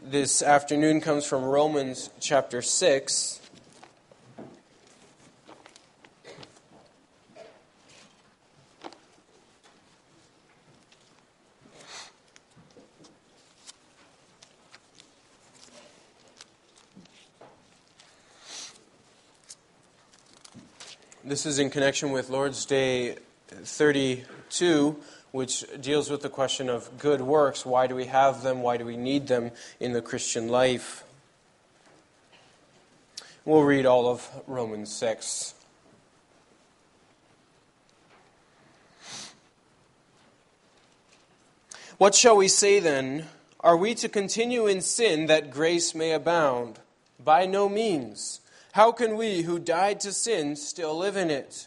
This afternoon comes from Romans chapter 6. This is in connection with Lord's Day 32 which deals with the question of good works. Why do we have them? Why do we need them in the Christian life? We'll read all of Romans 6. What shall we say then? Are we to continue in sin that grace may abound? By no means. How can we who died to sin still live in it?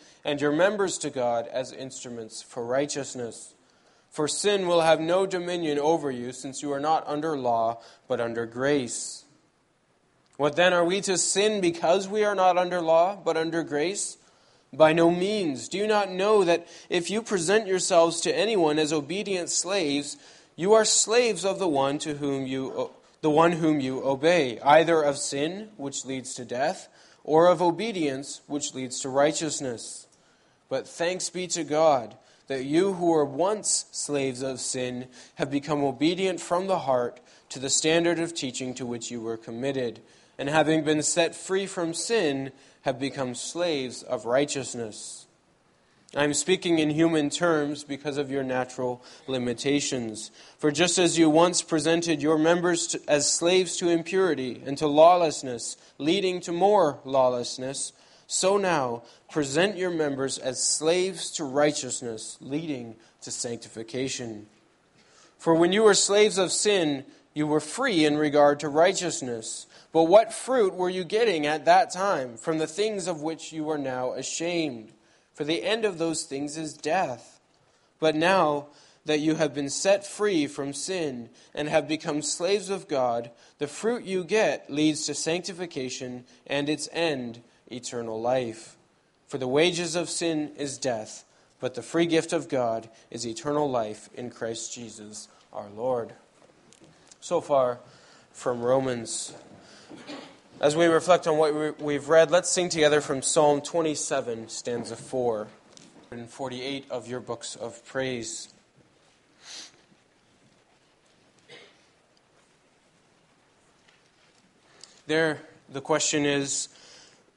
and your members to God as instruments for righteousness. For sin will have no dominion over you, since you are not under law, but under grace. What then are we to sin because we are not under law, but under grace? By no means. Do you not know that if you present yourselves to anyone as obedient slaves, you are slaves of the one to whom you the one whom you obey, either of sin, which leads to death, or of obedience, which leads to righteousness? But thanks be to God that you who were once slaves of sin have become obedient from the heart to the standard of teaching to which you were committed, and having been set free from sin, have become slaves of righteousness. I am speaking in human terms because of your natural limitations. For just as you once presented your members to, as slaves to impurity and to lawlessness, leading to more lawlessness, so now present your members as slaves to righteousness, leading to sanctification. For when you were slaves of sin, you were free in regard to righteousness. But what fruit were you getting at that time from the things of which you are now ashamed? For the end of those things is death. But now that you have been set free from sin and have become slaves of God, the fruit you get leads to sanctification and its end eternal life. For the wages of sin is death, but the free gift of God is eternal life in Christ Jesus our Lord. So far from Romans. As we reflect on what we've read, let's sing together from Psalm 27, stanza 4, and 48 of your books of praise. There, the question is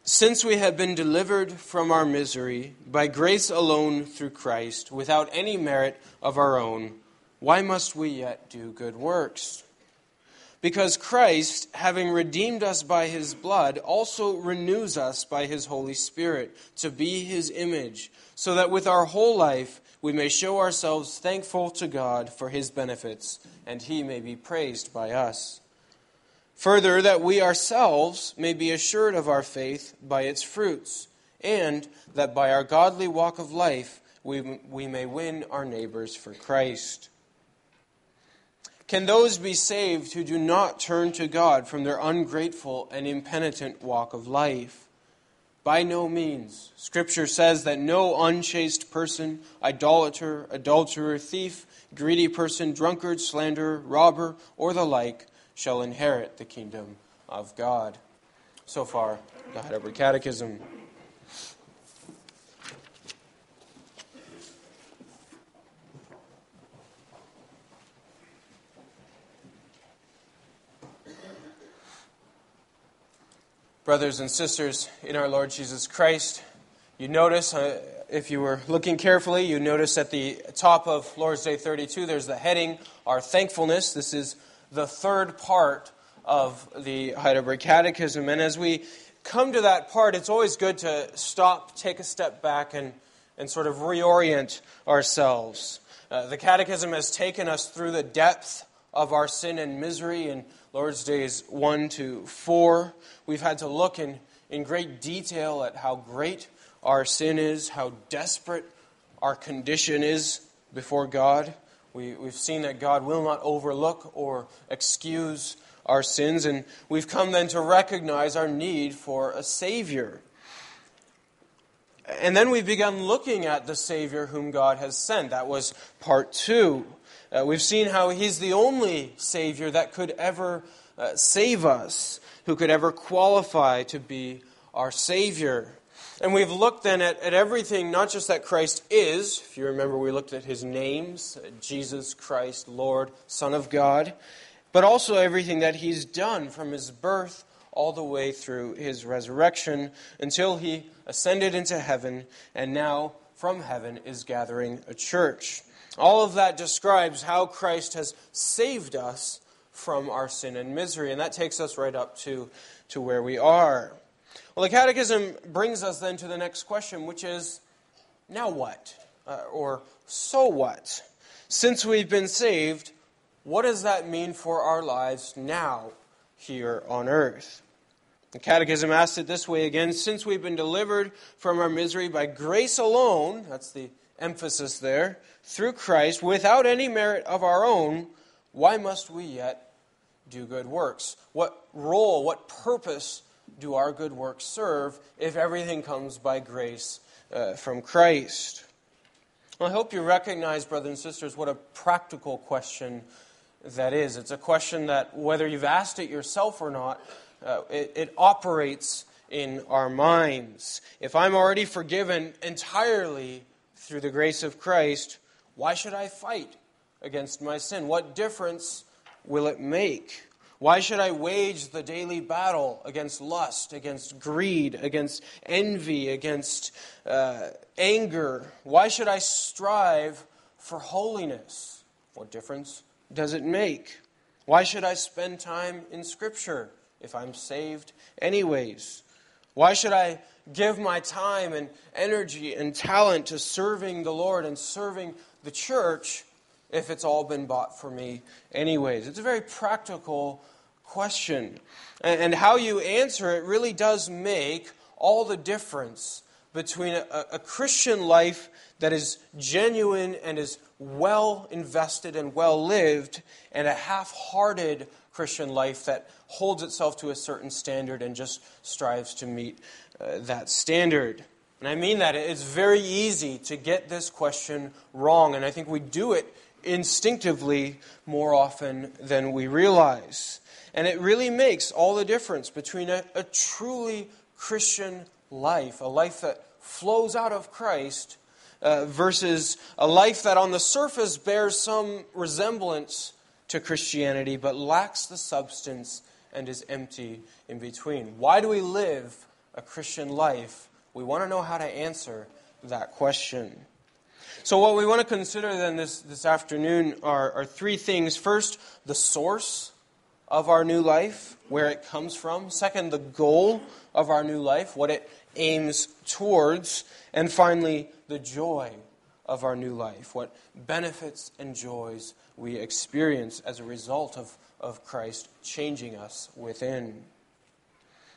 since we have been delivered from our misery by grace alone through Christ, without any merit of our own, why must we yet do good works? Because Christ, having redeemed us by his blood, also renews us by his Holy Spirit to be his image, so that with our whole life we may show ourselves thankful to God for his benefits, and he may be praised by us. Further, that we ourselves may be assured of our faith by its fruits, and that by our godly walk of life we, we may win our neighbors for Christ. Can those be saved who do not turn to God from their ungrateful and impenitent walk of life? By no means. Scripture says that no unchaste person, idolater, adulterer, thief, greedy person, drunkard, slanderer, robber, or the like shall inherit the kingdom of God. So far, the Heidelberg Catechism. Brothers and sisters in our Lord Jesus Christ, you notice, uh, if you were looking carefully, you notice at the top of Lord's Day 32, there's the heading, Our Thankfulness. This is the third part of the Heidelberg Catechism. And as we come to that part, it's always good to stop, take a step back, and, and sort of reorient ourselves. Uh, the Catechism has taken us through the depth of our sin and misery in Lord's Days 1 to 4. We've had to look in, in great detail at how great our sin is, how desperate our condition is before God. We, we've seen that God will not overlook or excuse our sins, and we've come then to recognize our need for a Savior. And then we've begun looking at the Savior whom God has sent. That was part two. Uh, we've seen how He's the only Savior that could ever uh, save us, who could ever qualify to be our Savior. And we've looked then at, at everything, not just that Christ is, if you remember, we looked at His names Jesus Christ, Lord, Son of God, but also everything that He's done from His birth all the way through His resurrection until He ascended into heaven and now from heaven is gathering a church. All of that describes how Christ has saved us from our sin and misery. And that takes us right up to, to where we are. Well, the Catechism brings us then to the next question, which is now what? Uh, or so what? Since we've been saved, what does that mean for our lives now here on earth? The Catechism asks it this way again Since we've been delivered from our misery by grace alone, that's the emphasis there, through Christ, without any merit of our own, why must we yet do good works? What role, what purpose do our good works serve if everything comes by grace uh, from Christ? Well, I hope you recognize, brothers and sisters, what a practical question that is. It's a question that, whether you've asked it yourself or not, uh, it, it operates in our minds. If I'm already forgiven entirely through the grace of Christ, why should I fight against my sin? What difference will it make? Why should I wage the daily battle against lust, against greed, against envy, against uh, anger? Why should I strive for holiness? What difference does it make? Why should I spend time in Scripture if I'm saved anyways? Why should I give my time and energy and talent to serving the Lord and serving the church if it's all been bought for me anyways? It's a very practical question. And how you answer it really does make all the difference between a, a Christian life that is genuine and is well invested and well lived and a half hearted Christian life that holds itself to a certain standard and just strives to meet uh, that standard. And I mean that it's very easy to get this question wrong, and I think we do it instinctively more often than we realize. And it really makes all the difference between a, a truly Christian life, a life that flows out of Christ, uh, versus a life that on the surface bears some resemblance to Christianity but lacks the substance and is empty in between. Why do we live a Christian life? We want to know how to answer that question. So, what we want to consider then this, this afternoon are, are three things. First, the source of our new life, where it comes from. Second, the goal of our new life, what it aims towards. And finally, the joy of our new life, what benefits and joys we experience as a result of, of Christ changing us within.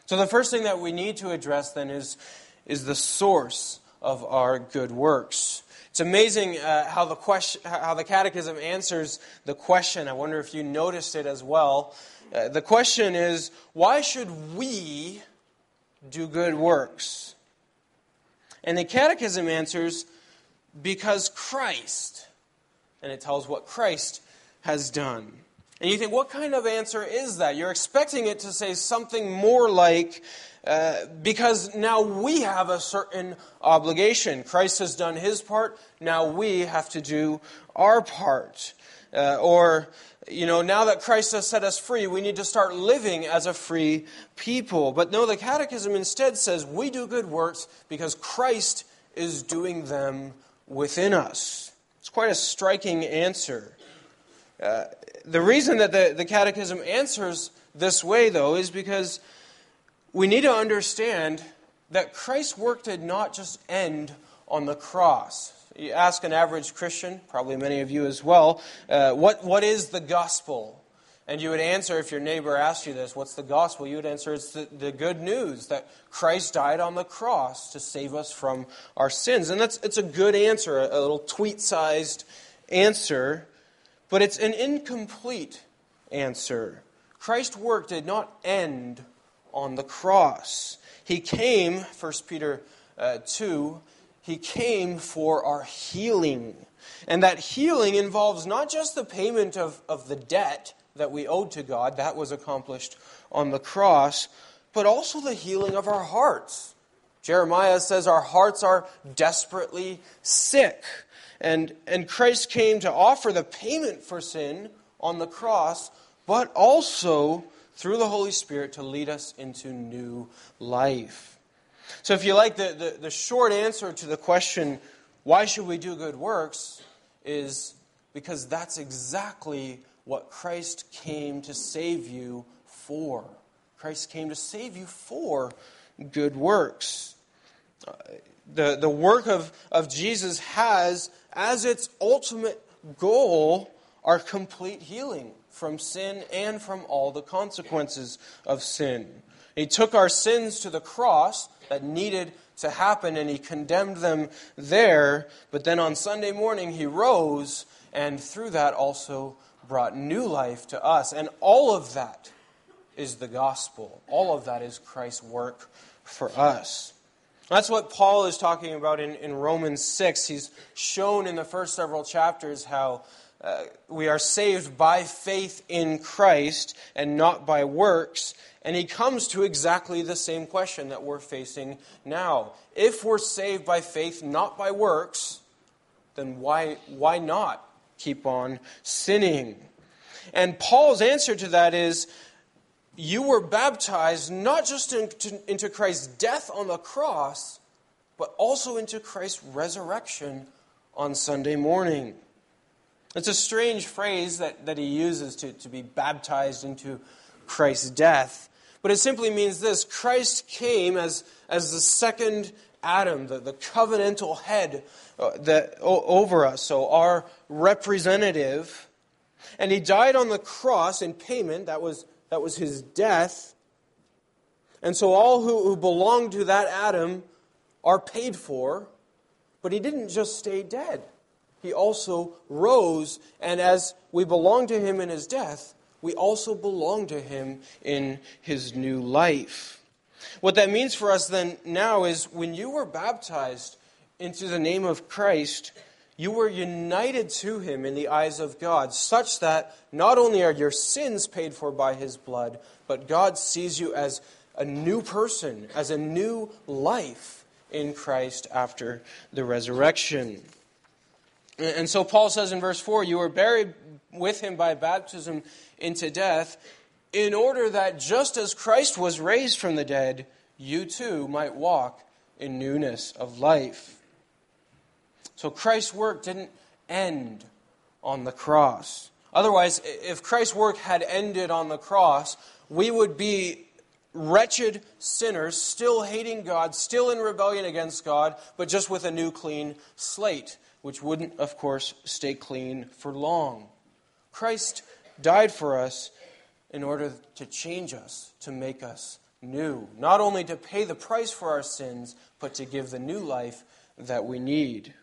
So, the first thing that we need to address then is, is the source of our good works. It's amazing uh, how, the question, how the Catechism answers the question. I wonder if you noticed it as well. Uh, the question is why should we do good works? And the Catechism answers, because Christ. And it tells what Christ has done. And you think, what kind of answer is that? You're expecting it to say something more like, uh, because now we have a certain obligation. Christ has done his part, now we have to do our part. Uh, or, you know, now that Christ has set us free, we need to start living as a free people. But no, the Catechism instead says we do good works because Christ is doing them within us. It's quite a striking answer. Uh, the reason that the, the Catechism answers this way, though, is because we need to understand that Christ's work did not just end on the cross. You ask an average Christian, probably many of you as well, uh, what, what is the gospel? And you would answer, if your neighbor asked you this, what's the gospel? You would answer, it's the, the good news that Christ died on the cross to save us from our sins. And that's it's a good answer, a, a little tweet sized answer. But it's an incomplete answer. Christ's work did not end on the cross. He came, 1 Peter uh, 2, he came for our healing. And that healing involves not just the payment of, of the debt that we owed to God, that was accomplished on the cross, but also the healing of our hearts. Jeremiah says our hearts are desperately sick. And, and Christ came to offer the payment for sin on the cross, but also through the Holy Spirit to lead us into new life. So, if you like, the, the, the short answer to the question, why should we do good works, is because that's exactly what Christ came to save you for. Christ came to save you for good works. The, the work of, of Jesus has as its ultimate goal our complete healing from sin and from all the consequences of sin. He took our sins to the cross that needed to happen and he condemned them there, but then on Sunday morning he rose and through that also brought new life to us. And all of that is the gospel. All of that is Christ's work for us. That's what Paul is talking about in, in Romans 6. He's shown in the first several chapters how uh, we are saved by faith in Christ and not by works. And he comes to exactly the same question that we're facing now. If we're saved by faith, not by works, then why, why not keep on sinning? And Paul's answer to that is you were baptized not just into, into Christ's death on the cross, but also into Christ's resurrection on Sunday morning. It's a strange phrase that, that he uses to, to be baptized into Christ's death. But it simply means this Christ came as, as the second Adam, the, the covenantal head uh, that, over us, so our representative. And he died on the cross in payment. That was that was his death. And so all who, who belong to that Adam are paid for, but he didn't just stay dead. He also rose, and as we belong to him in his death, we also belong to him in his new life. What that means for us then now is when you were baptized into the name of Christ, you were united to him in the eyes of God, such that not only are your sins paid for by his blood, but God sees you as a new person, as a new life in Christ after the resurrection. And so Paul says in verse 4 You were buried with him by baptism into death, in order that just as Christ was raised from the dead, you too might walk in newness of life. So Christ's work didn't end on the cross. Otherwise, if Christ's work had ended on the cross, we would be wretched sinners, still hating God, still in rebellion against God, but just with a new clean slate, which wouldn't, of course, stay clean for long. Christ died for us in order to change us, to make us new. Not only to pay the price for our sins, but to give the new life that we need.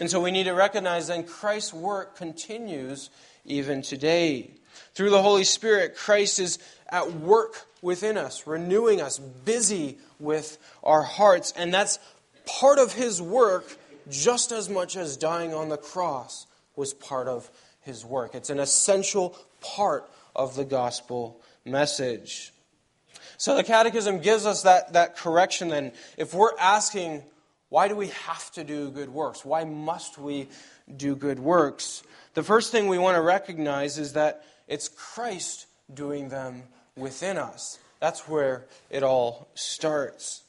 And so we need to recognize then Christ's work continues even today. Through the Holy Spirit, Christ is at work within us, renewing us, busy with our hearts. And that's part of his work just as much as dying on the cross was part of his work. It's an essential part of the gospel message. So the Catechism gives us that, that correction then. If we're asking, why do we have to do good works? Why must we do good works? The first thing we want to recognize is that it's Christ doing them within us. That's where it all starts.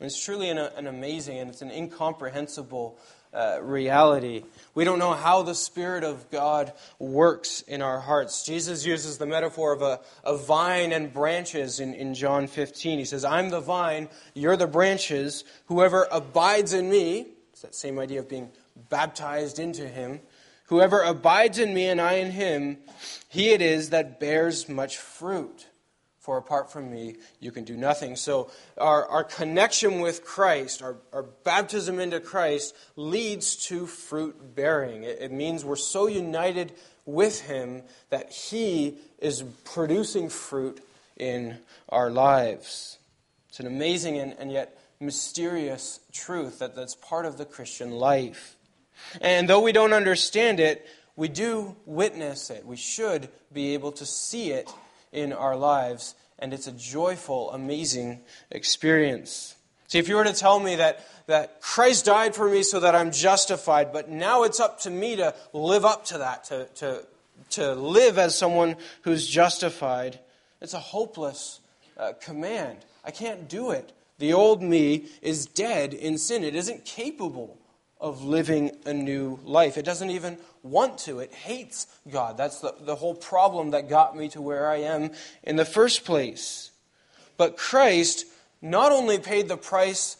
It's truly an, an amazing and it's an incomprehensible uh, reality. We don't know how the Spirit of God works in our hearts. Jesus uses the metaphor of a, a vine and branches in, in John 15. He says, I'm the vine, you're the branches. Whoever abides in me, it's that same idea of being baptized into him. Whoever abides in me and I in him, he it is that bears much fruit for apart from me, you can do nothing. So, our, our connection with Christ, our, our baptism into Christ, leads to fruit bearing. It, it means we're so united with Him that He is producing fruit in our lives. It's an amazing and, and yet mysterious truth that, that's part of the Christian life. And though we don't understand it, we do witness it. We should be able to see it in our lives, and it's a joyful, amazing experience. See, if you were to tell me that, that Christ died for me so that I'm justified, but now it's up to me to live up to that, to, to, to live as someone who's justified, it's a hopeless uh, command. I can't do it. The old me is dead in sin. It isn't capable of living a new life. It doesn't even want to, it hates God. That's the, the whole problem that got me to where I am in the first place. But Christ not only paid the price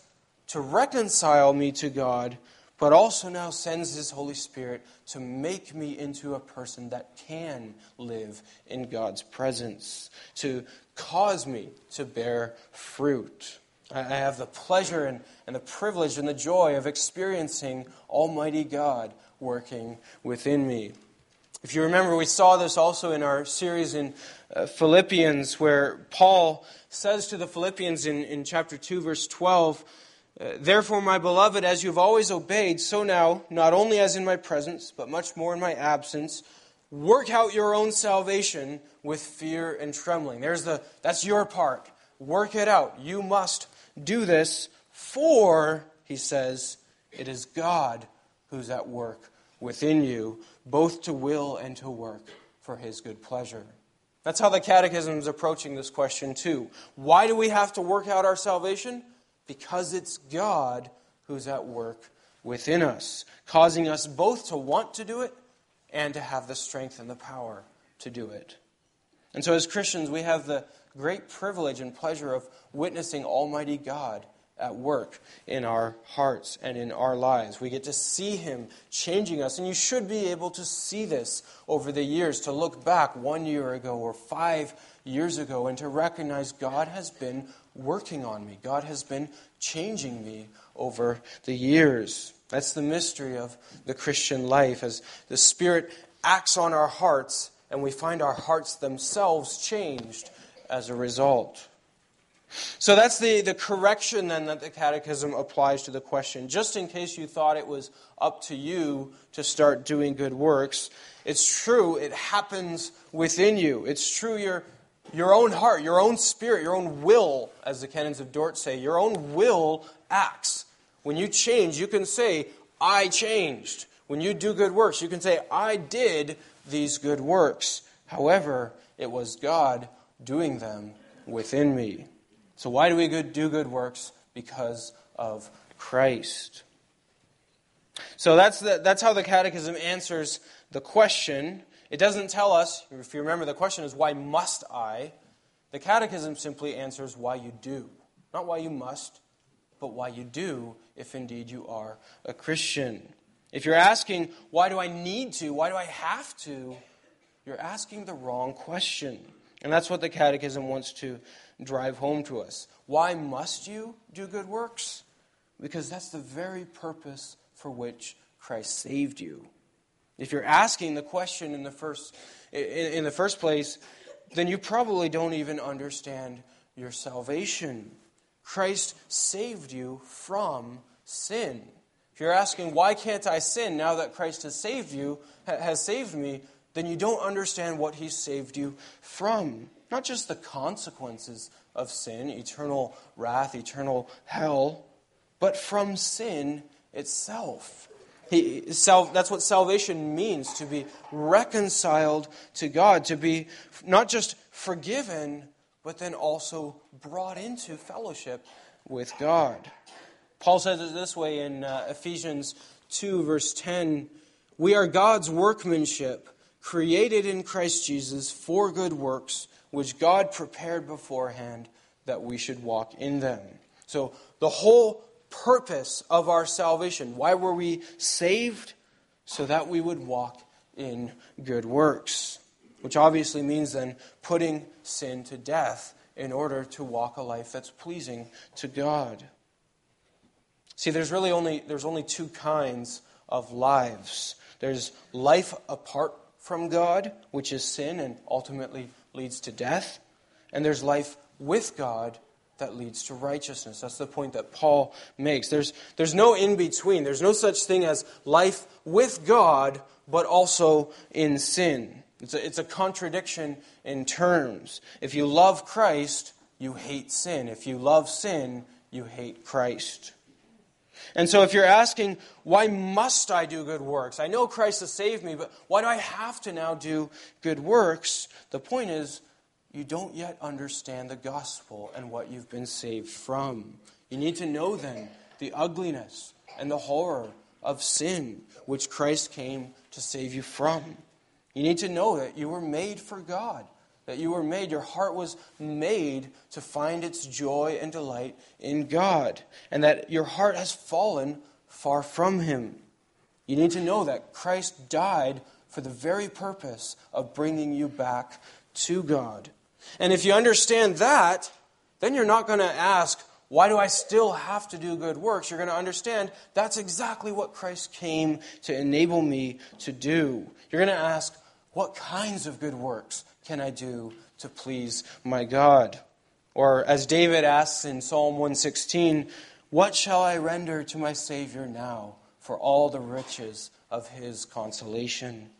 to reconcile me to God, but also now sends His Holy Spirit to make me into a person that can live in God's presence, to cause me to bear fruit. I have the pleasure and, and the privilege and the joy of experiencing Almighty God working within me. If you remember, we saw this also in our series in uh, Philippians, where Paul says to the Philippians in, in chapter 2, verse 12, uh, Therefore, my beloved, as you have always obeyed, so now, not only as in my presence, but much more in my absence, work out your own salvation with fear and trembling. There's the, that's your part. Work it out. You must do this, for, he says, it is God who's at work within you, both to will and to work for his good pleasure. That's how the Catechism is approaching this question, too. Why do we have to work out our salvation? Because it's God who's at work within us, causing us both to want to do it and to have the strength and the power to do it. And so, as Christians, we have the great privilege and pleasure of witnessing Almighty God at work in our hearts and in our lives. We get to see Him changing us. And you should be able to see this over the years, to look back one year ago or five years ago and to recognize God has been working on me. God has been changing me over the years. That's the mystery of the Christian life as the Spirit acts on our hearts and we find our hearts themselves changed as a result. So that's the, the correction then that the Catechism applies to the question. Just in case you thought it was up to you to start doing good works, it's true, it happens within you. It's true, your, your own heart, your own spirit, your own will, as the canons of Dort say, your own will acts. When you change, you can say, I changed. When you do good works, you can say, I did these good works. However, it was God doing them within me. So, why do we do good works? Because of Christ. So, that's, the, that's how the Catechism answers the question. It doesn't tell us, if you remember, the question is, why must I? The Catechism simply answers why you do. Not why you must, but why you do, if indeed you are a Christian. If you're asking, why do I need to? Why do I have to? You're asking the wrong question. And that's what the Catechism wants to drive home to us. Why must you do good works? Because that's the very purpose for which Christ saved you. If you're asking the question in the first, in, the first place, then you probably don't even understand your salvation. Christ saved you from sin. If you're asking, why can't I sin now that Christ has saved you, has saved me, then you don't understand what he's saved you from. Not just the consequences of sin, eternal wrath, eternal hell, but from sin itself. He, sal, that's what salvation means to be reconciled to God, to be not just forgiven, but then also brought into fellowship with God. Paul says it this way in uh, Ephesians 2, verse 10 We are God's workmanship, created in Christ Jesus for good works, which God prepared beforehand that we should walk in them. So, the whole purpose of our salvation, why were we saved? So that we would walk in good works, which obviously means then putting sin to death in order to walk a life that's pleasing to God. See, there's really only, there's only two kinds of lives there's life apart from God, which is sin and ultimately leads to death, and there's life with God that leads to righteousness. That's the point that Paul makes. There's, there's no in between. There's no such thing as life with God, but also in sin. It's a, it's a contradiction in terms. If you love Christ, you hate sin. If you love sin, you hate Christ. And so, if you're asking, why must I do good works? I know Christ has saved me, but why do I have to now do good works? The point is, you don't yet understand the gospel and what you've been saved from. You need to know then the ugliness and the horror of sin, which Christ came to save you from. You need to know that you were made for God that you were made, your heart was made to find its joy and delight in God, and that your heart has fallen far from Him. You need to know that Christ died for the very purpose of bringing you back to God. And if you understand that, then you're not going to ask, why do I still have to do good works? You're going to understand that's exactly what Christ came to enable me to do. You're going to ask, what kinds of good works can I do to please my God? Or as David asks in Psalm 116, What shall I render to my Savior now for all the riches of his consolation?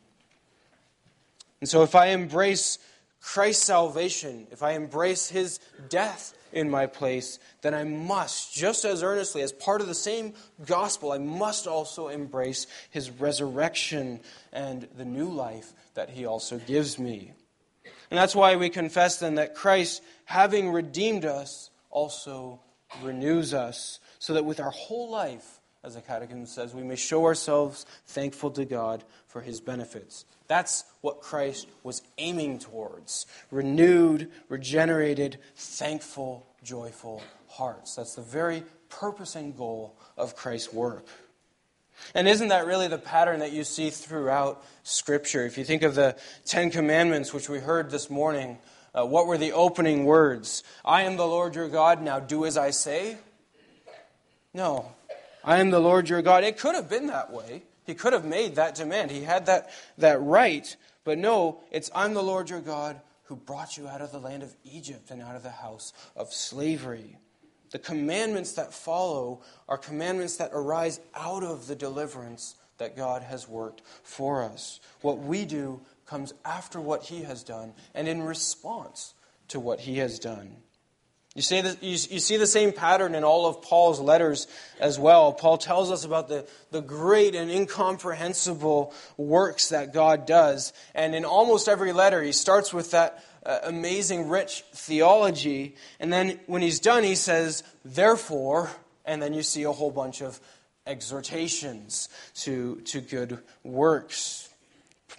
And so if I embrace Christ's salvation, if I embrace his death in my place, then I must, just as earnestly, as part of the same gospel, I must also embrace his resurrection and the new life that he also gives me. And that's why we confess then that Christ, having redeemed us, also renews us, so that with our whole life, as the Catechism says, we may show ourselves thankful to God for his benefits. That's what Christ was aiming towards renewed, regenerated, thankful, joyful hearts. That's the very purpose and goal of Christ's work. And isn't that really the pattern that you see throughout Scripture? If you think of the Ten Commandments, which we heard this morning, uh, what were the opening words? I am the Lord your God, now do as I say? No. I am the Lord your God. It could have been that way. He could have made that demand. He had that, that right. But no, it's I'm the Lord your God who brought you out of the land of Egypt and out of the house of slavery. The commandments that follow are commandments that arise out of the deliverance that God has worked for us. What we do comes after what He has done and in response to what He has done. You see, the, you, you see the same pattern in all of Paul's letters as well. Paul tells us about the, the great and incomprehensible works that God does. And in almost every letter, he starts with that uh, amazing, rich theology. And then when he's done, he says, therefore, and then you see a whole bunch of exhortations to, to good works.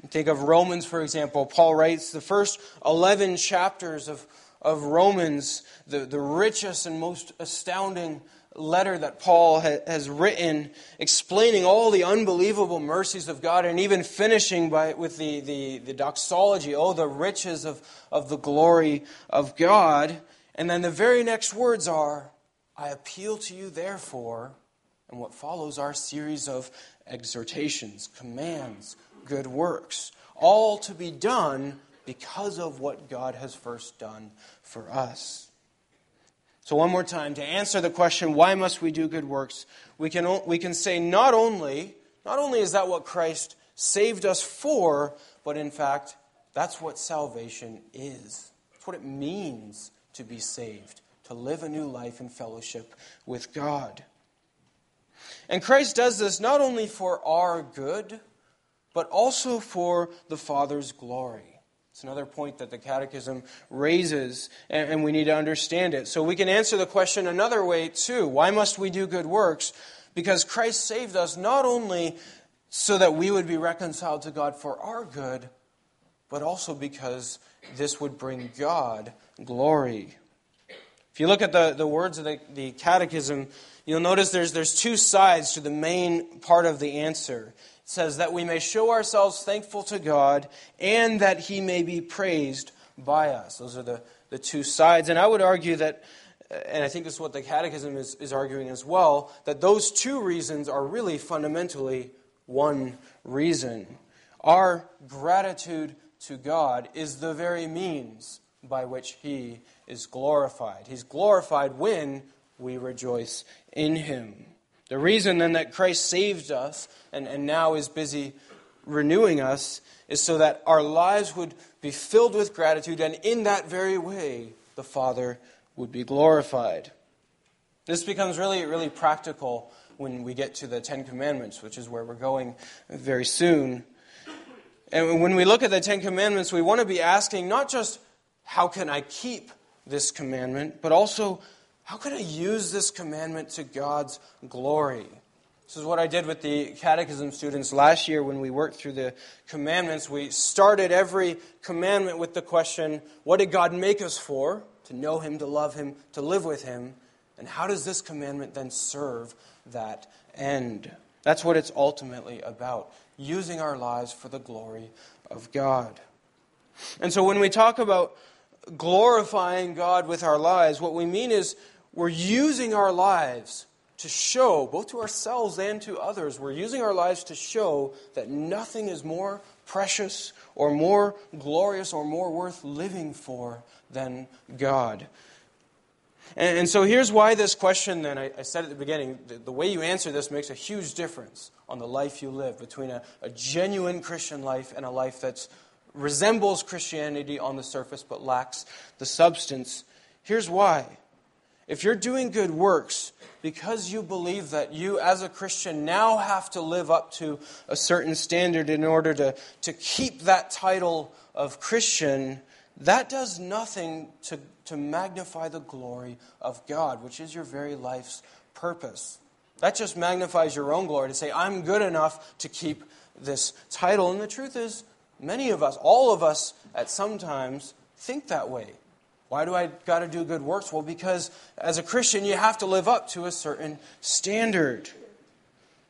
Think of Romans, for example. Paul writes the first 11 chapters of, of Romans, the, the richest and most astounding letter that Paul ha- has written, explaining all the unbelievable mercies of God, and even finishing by, with the, the, the doxology, oh, the riches of, of the glory of God. And then the very next words are, I appeal to you, therefore, and what follows are a series of exhortations, commands, good works, all to be done because of what God has first done for us. So, one more time, to answer the question, why must we do good works, we can, we can say not only, not only is that what Christ saved us for, but in fact, that's what salvation is. It's what it means to be saved, to live a new life in fellowship with God. And Christ does this not only for our good, but also for the Father's glory. It's another point that the Catechism raises, and we need to understand it. So we can answer the question another way, too. Why must we do good works? Because Christ saved us not only so that we would be reconciled to God for our good, but also because this would bring God glory. If you look at the, the words of the, the Catechism, you'll notice there's, there's two sides to the main part of the answer says that we may show ourselves thankful to God and that he may be praised by us. Those are the, the two sides. And I would argue that, and I think this is what the Catechism is, is arguing as well, that those two reasons are really fundamentally one reason. Our gratitude to God is the very means by which he is glorified. He's glorified when we rejoice in him. The reason then that Christ saved us and, and now is busy renewing us is so that our lives would be filled with gratitude, and in that very way, the Father would be glorified. This becomes really, really practical when we get to the Ten Commandments, which is where we're going very soon. And when we look at the Ten Commandments, we want to be asking not just, how can I keep this commandment, but also, how can I use this commandment to God's glory? This is what I did with the catechism students last year when we worked through the commandments. We started every commandment with the question what did God make us for? To know Him, to love Him, to live with Him. And how does this commandment then serve that end? That's what it's ultimately about using our lives for the glory of God. And so when we talk about glorifying God with our lives, what we mean is we're using our lives to show, both to ourselves and to others, we're using our lives to show that nothing is more precious or more glorious or more worth living for than God. And, and so here's why this question, then, I, I said at the beginning, the, the, way you answer this makes a huge difference on the life you live between a, a genuine Christian life and a life that resembles Christianity on the surface but lacks the substance. Here's why. If you're doing good works because you believe that you, as a Christian, now have to live up to a certain standard in order to, to keep that title of Christian, that does nothing to, to magnify the glory of God, which is your very life's purpose. That just magnifies your own glory to say, I'm good enough to keep this title. And the truth is, many of us, all of us at some times, think that way. Why do I got to do good works? Well, because as a Christian, you have to live up to a certain standard.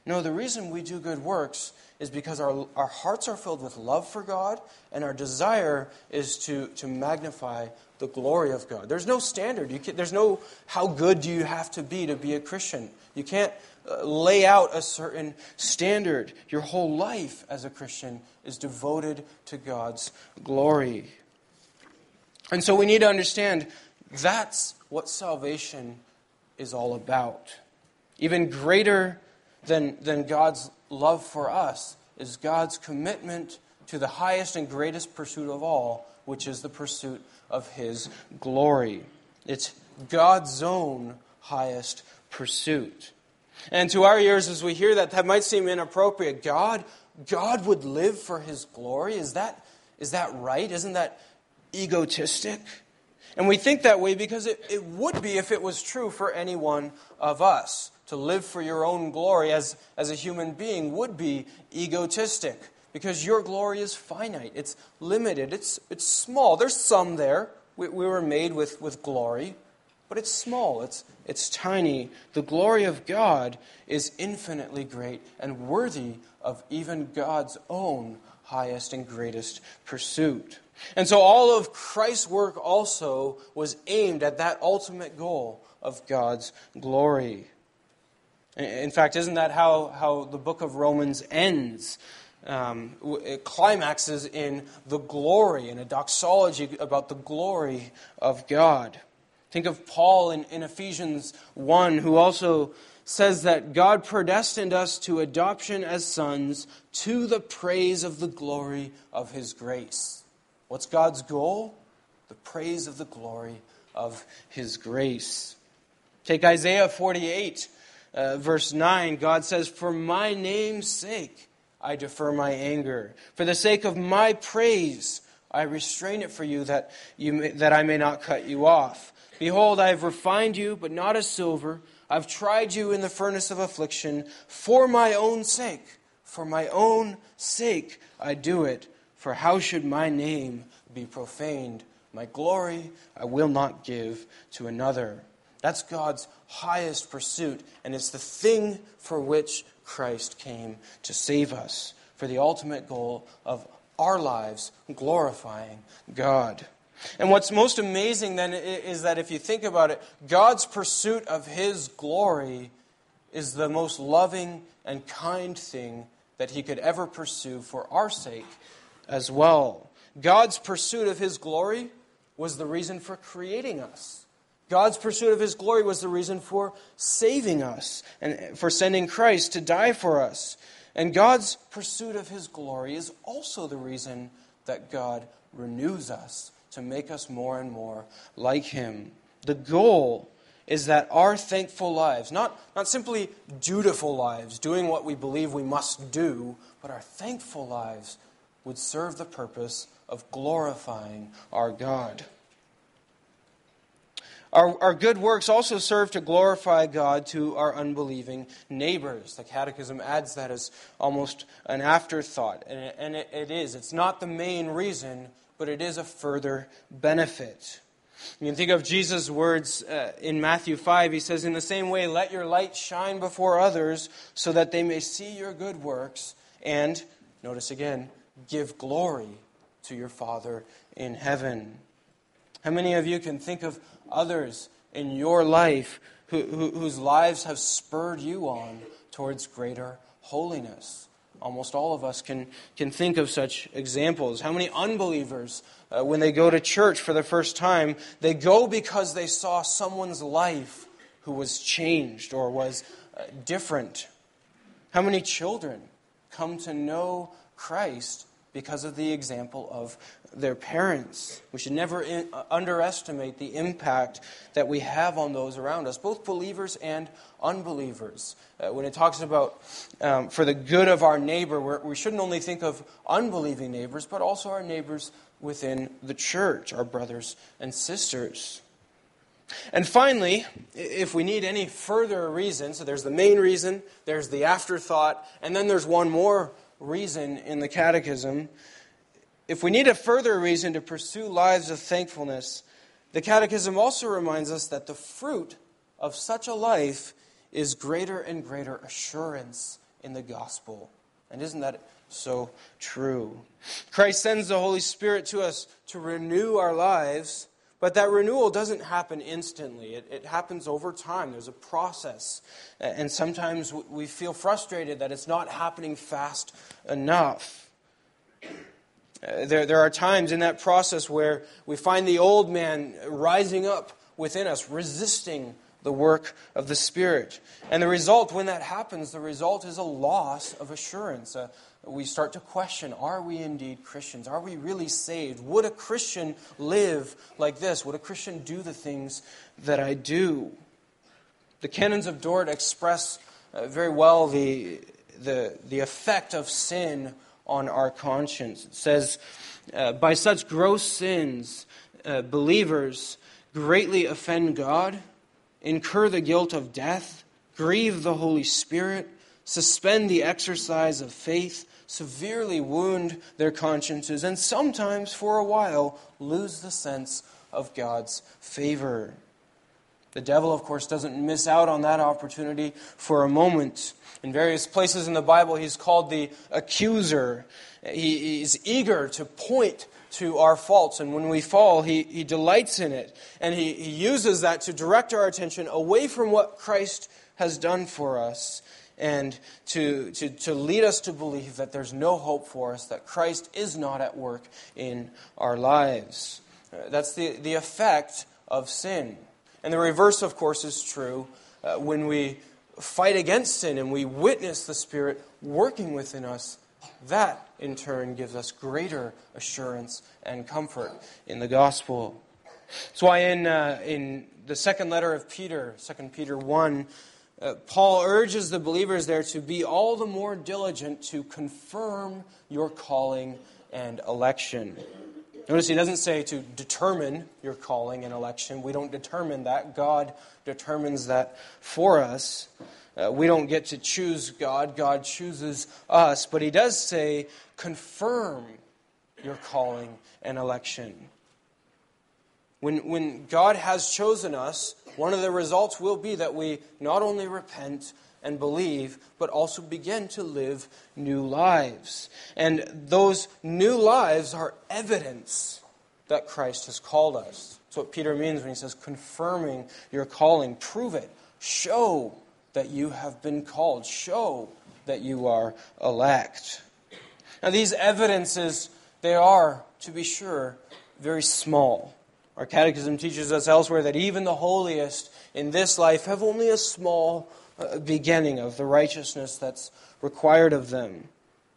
No, the reason we do good works is because our, our hearts are filled with love for God, and our desire is to, to magnify the glory of God. There's no standard. Can, there's no how good do you have to be to be a Christian. You can't uh, lay out a certain standard. Your whole life as a Christian is devoted to God's glory. And so we need to understand that's what salvation is all about. Even greater than, than God's love for us is God's commitment to the highest and greatest pursuit of all, which is the pursuit of His glory. It's God's own highest pursuit. And to our ears, as we hear that, that might seem inappropriate. God, God would live for His glory. Is that, is that right? Isn't that egotistic? And we think that way because it, it would be if it was true for any one of us. To live for your own glory as, as a human being would be egotistic because your glory is finite, it's limited, it's, it's small. There's some there. We, we were made with, with glory, but it's small, it's, it's tiny. The glory of God is infinitely great and worthy of even God's own highest and greatest pursuit. And so all of Christ's work also was aimed at that ultimate goal of God's glory. In fact, isn't that how, how the book of Romans ends? Um, it climaxes in the glory, in a doxology about the glory of God. Think of Paul in, in Ephesians 1, who also says that God predestined us to adoption as sons to the praise of the glory of his grace. What's God's goal? The praise of the glory of his grace. Take Isaiah 48, uh, verse 9. God says, For my name's sake I defer my anger. For the sake of my praise I restrain it for you that, you may, that I may not cut you off. Behold, I have refined you, but not as silver. I've tried you in the furnace of affliction for my own sake. For my own sake I do it. For how should my name be profaned? My glory I will not give to another. That's God's highest pursuit, and it's the thing for which Christ came to save us, for the ultimate goal of our lives glorifying God. And what's most amazing then is that if you think about it, God's pursuit of His glory is the most loving and kind thing that He could ever pursue for our sake as well. God's pursuit of His glory was the reason for creating us. God's pursuit of His glory was the reason for saving us and for sending Christ to die for us. And God's pursuit of His glory is also the reason that God renews us to make us more and more like Him. The goal is that our thankful lives, not, not simply dutiful lives, doing what we believe we must do, but our thankful lives would serve the purpose of glorifying our God. Our, our good works also serve to glorify God to our unbelieving neighbors. The Catechism adds that as almost an afterthought, and it, and it, it is. It's not the main reason, but it is a further benefit. You can think of Jesus' words uh, in Matthew 5. He says, In the same way, let your light shine before others so that they may see your good works and, notice again, give glory to your Father in heaven. How many of you can think of others in your life who, who, whose lives have spurred you on towards greater holiness? Almost all of us can, can think of such examples. How many unbelievers, uh, when they go to church for the first time, they go because they saw someone's life who was changed or was uh, different? How many children come to know Christ because of the example of their parents. We should never in, uh, underestimate the impact that we have on those around us, both believers and unbelievers. Uh, when it talks about um, for the good of our neighbor, we shouldn't only think of unbelieving neighbors, but also our neighbors within the church, our brothers and sisters. And finally, if we need any further reason, so there's the main reason, there's the afterthought, and then there's one more reason in the Catechism if we need a further reason to pursue lives of thankfulness, the Catechism also reminds us that the fruit of such a life is greater and greater assurance in the gospel. And isn't that so true? Christ sends the Holy Spirit to us to renew our lives, but that renewal doesn't happen instantly. It, it happens over time. There's a process. And sometimes we feel frustrated that it's not happening fast enough. Uh, there, there are times in that process where we find the old man rising up within us, resisting the work of the Spirit. And the result, when that happens, the result is a loss of assurance. Uh, we start to question are we indeed Christians? Are we really saved? Would a Christian live like this? Would a Christian do the things that I do? The canons of Dort express uh, very well the, the, the effect of sin on our conscience. It says, uh, By such gross sins, uh, believers greatly offend God, incur the guilt of death, grieve the Holy Spirit, suspend the exercise of faith, severely wound their consciences, and sometimes, for a while, lose the sense of God's favor. The devil, of course, doesn't miss out on that opportunity for a moment. In various places in the Bible, he's called the accuser. He, is eager to point to our faults, and when we fall, he, he delights in it. And he, he uses that to direct our attention away from what Christ has done for us and to, to, to lead us to believe that there's no hope for us, that Christ is not at work in our lives. That's the, the effect of sin. And the reverse, of course, is true uh, when we fight against sin and we witness the Spirit working within us. That, in turn, gives us greater assurance and comfort in the gospel. That's why in, uh, in the second letter of Peter, 2 Peter 1, uh, Paul urges the believers there to be all the more diligent to confirm your calling and election. Notice he doesn't say to determine your calling and election. We don't determine that. God determines that for us. Uh, we don't get to choose God, God chooses us. But he does say, confirm your calling and election. When, when God has chosen us, one of the results will be that we not only repent and believe, but also begin to live new lives. And those new lives are evidence that Christ has called us. That's what Peter means when he says, confirming your calling. Prove it. Show that you have been called. Show that you are elect. Now, these evidences, they are, to be sure, very small. Our catechism teaches us elsewhere that even the holiest in this life have only a small uh, beginning of the righteousness that's required of them.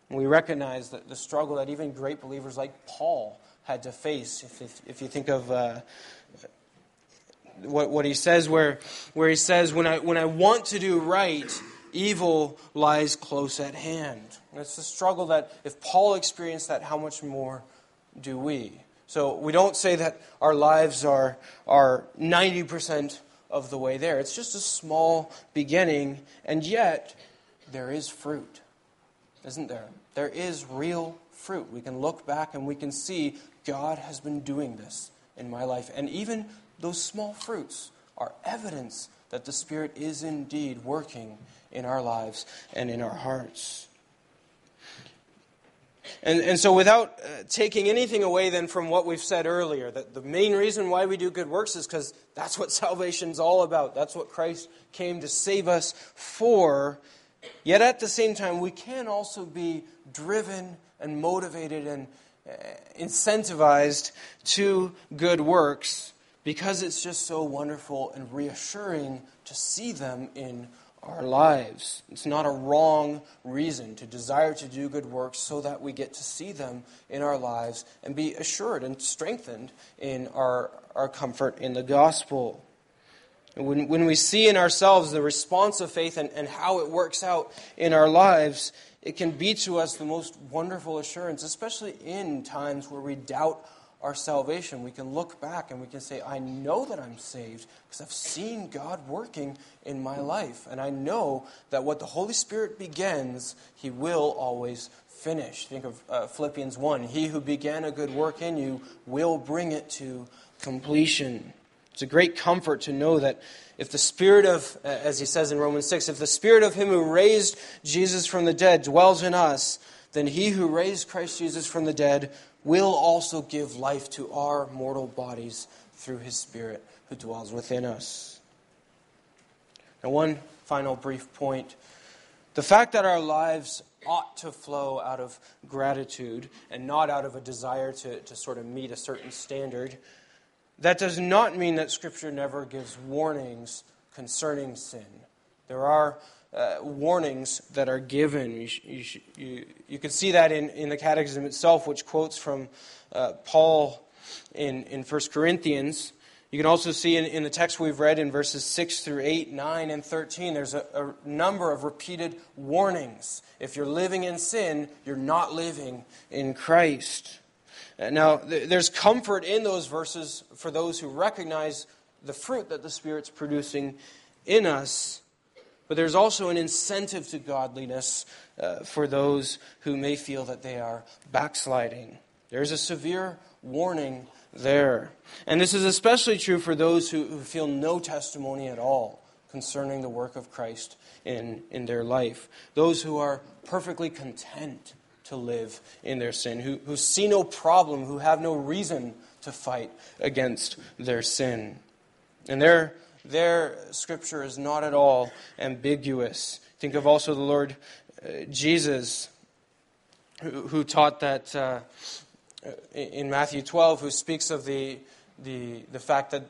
We recognize that the struggle that even great believers like Paul had to face. If, if, if you think of uh, what, what he says, where, where he says, when I, when I want to do right, evil lies close at hand. And it's a struggle that if Paul experienced that, how much more do we? So we don't say that our lives are, are 90% of the way there. It's just a small beginning, and yet there is fruit, isn't there? There is real fruit. We can look back and we can see God has been doing this in my life. And even those small fruits are evidence that the Spirit is indeed working in our lives and in our hearts. And, and so, without uh, taking anything away then from what we've said earlier, that the main reason why we do good works is because that's what salvation's all about. That's what Christ came to save us for. Yet at the same time, we can also be driven and motivated and uh, incentivized to good works because it's just so wonderful and reassuring to see them in our lives. It's not a wrong reason to desire to do good works so that we get to see them in our lives and be assured and strengthened in our, our comfort in the gospel. When, when we see in ourselves the response of faith and, and how it works out in our lives, it can be to us the most wonderful assurance, especially in times where we doubt our salvation, we can look back and we can say, I know that I'm saved because I've seen God working in my life. And I know that what the Holy Spirit begins, He will always finish. Think of uh, Philippians 1 He who began a good work in you will bring it to completion. It's a great comfort to know that if the Spirit of, as he says in Romans 6, if the Spirit of Him who raised Jesus from the dead dwells in us, then He who raised Christ Jesus from the dead will also give life to our mortal bodies through his Spirit who dwells within us. Now, one final brief point. The fact that our lives ought to flow out of gratitude and not out of a desire to, to sort of meet a certain standard, that does not mean that Scripture never gives warnings concerning sin. There are uh, warnings that are given. You, you, you, you, can see that in, in the Catechism itself, which quotes from uh, Paul in, in 1 Corinthians. You can also see in, in the text we've read in verses 6 through 8, 9, and 13, there's a, a number of repeated warnings. If you're living in sin, you're not living in Christ. Uh, now, th- there's comfort in those verses for those who recognize the fruit that the Spirit's producing in us. But there's also an incentive to godliness uh, for those who may feel that they are backsliding. There's a severe warning there. And this is especially true for those who, who feel no testimony at all concerning the work of Christ in, in their life. Those who are perfectly content to live in their sin, who, who see no problem, who have no reason to fight against their sin. And their their scripture is not at all ambiguous. Think of also the Lord uh, Jesus, who, who, taught that uh, in Matthew 12, who speaks of the, the, the fact that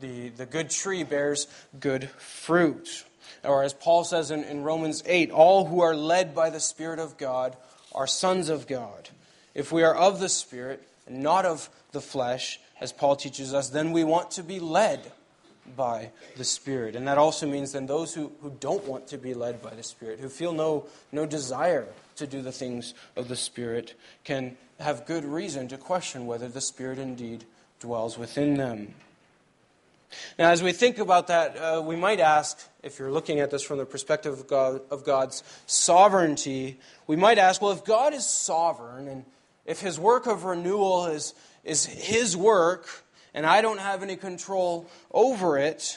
the, the good tree bears good fruit. Or as Paul says in, in Romans 8, all who are led by the Spirit of God are sons of God. If we are of the Spirit and not of the flesh, as Paul teaches us, then we want to be led by the Spirit. And that also means then those who, who don't want to be led by the Spirit, who feel no, no desire to do the things of the Spirit, can have good reason to question whether the Spirit indeed dwells within them. Now, as we think about that, uh, we might ask, if you're looking at this from the perspective of, God, of God's sovereignty, we might ask, well, if God is sovereign and if his work of renewal is, is his work and I don't have any control over it,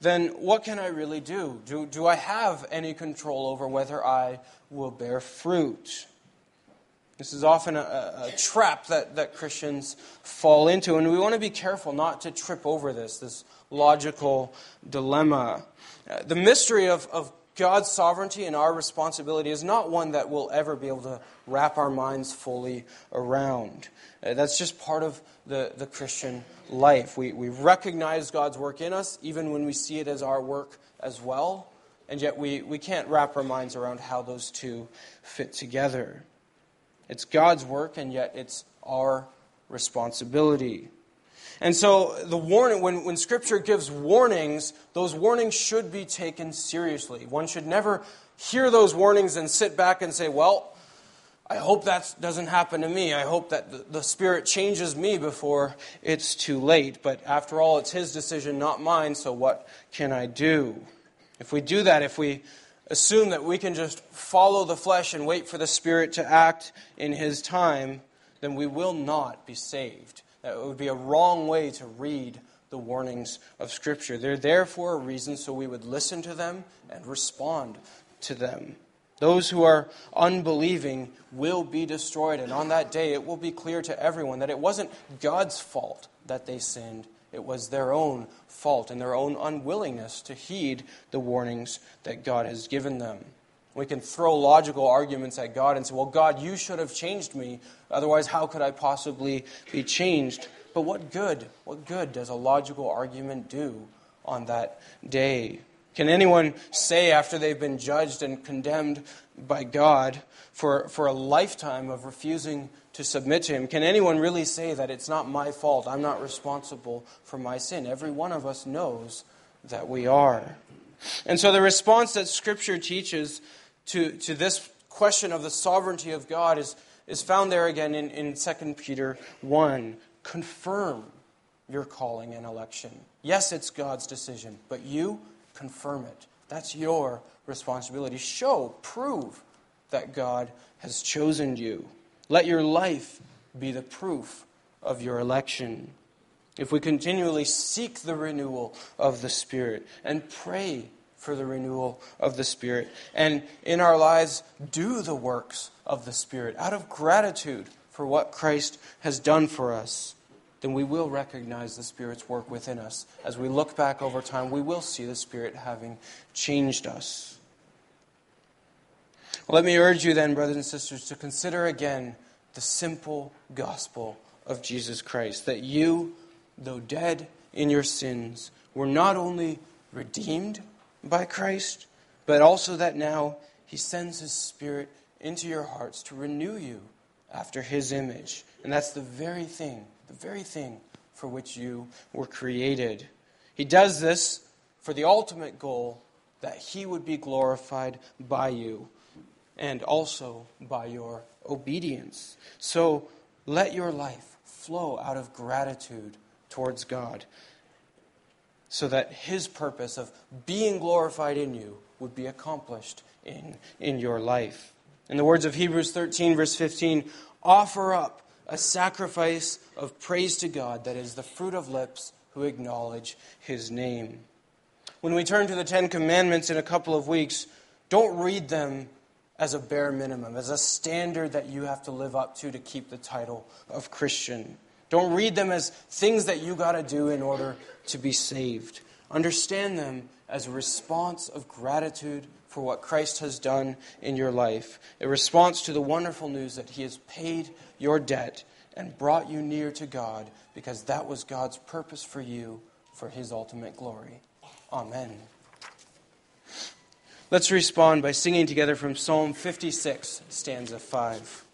then what can I really do? Do, do I have any control over whether I will bear fruit? This is often a, a, trap that, that Christians fall into, and we want to be careful not to trip over this, this logical dilemma. Uh, the mystery of, of God's sovereignty and our responsibility is not one that we'll ever be able to wrap our minds fully around. Uh, that's just part of the, the Christian life. We, we recognize God's work in us, even when we see it as our work as well, and yet we, we can't wrap our minds around how those two fit together. It's God's work, and yet it's our responsibility. And so, the warning, when, when Scripture gives warnings, those warnings should be taken seriously. One should never hear those warnings and sit back and say, Well, I hope that doesn't happen to me. I hope that the, the Spirit changes me before it's too late. But after all, it's His decision, not mine, so what can I do? If we do that, if we assume that we can just follow the flesh and wait for the Spirit to act in His time, then we will not be saved. That would be a wrong way to read the warnings of Scripture. They're there for a reason, so we would listen to them and respond to them. Those who are unbelieving will be destroyed, and on that day it will be clear to everyone that it wasn't God's fault that they sinned. It was their own fault and their own unwillingness to heed the warnings that God has given them. We can throw logical arguments at God and say, Well, God, you should have changed me. Otherwise, how could I possibly be changed? But what good, what good does a logical argument do on that day? Can anyone say after they've been judged and condemned by God for, for a lifetime of refusing to submit to Him, can anyone really say that it's not my fault? I'm not responsible for my sin? Every one of us knows that we are. And so the response that Scripture teaches to, to this question of the sovereignty of God is, is found there again in, in 2 Peter 1. Confirm your calling and election. Yes, it's God's decision, but you confirm it. That's your responsibility. Show, prove that God has chosen you. Let your life be the proof of your election. If we continually seek the renewal of the Spirit and pray for the renewal of the Spirit, and in our lives do the works of the Spirit out of gratitude for what Christ has done for us, then we will recognize the Spirit's work within us. As we look back over time, we will see the Spirit having changed us. Let me urge you then, brothers and sisters, to consider again the simple gospel of Jesus Christ that you, though dead in your sins, were not only redeemed by Christ, but also that now He sends His Spirit into your hearts to renew you after His image. And that's the very thing, the very thing for which you were created. He does this for the ultimate goal that He would be glorified by you and also by your obedience. So let your life flow out of gratitude towards God so that his purpose of being glorified in you would be accomplished in, in your life. In the words of Hebrews 13, verse 15, offer up a sacrifice of praise to God that is the fruit of lips who acknowledge his name. When we turn to the Ten Commandments in a couple of weeks, don't read them as a bare minimum, as a standard that you have to live up to to keep the title of Christian. Don't read them as things that you got to do in order to be saved. Understand them as a response of gratitude for what Christ has done in your life, a response to the wonderful news that He has paid your debt and brought you near to God because that was God's purpose for you for his ultimate glory. Amen. Let's respond by singing together from Psalm 56, stanza 5.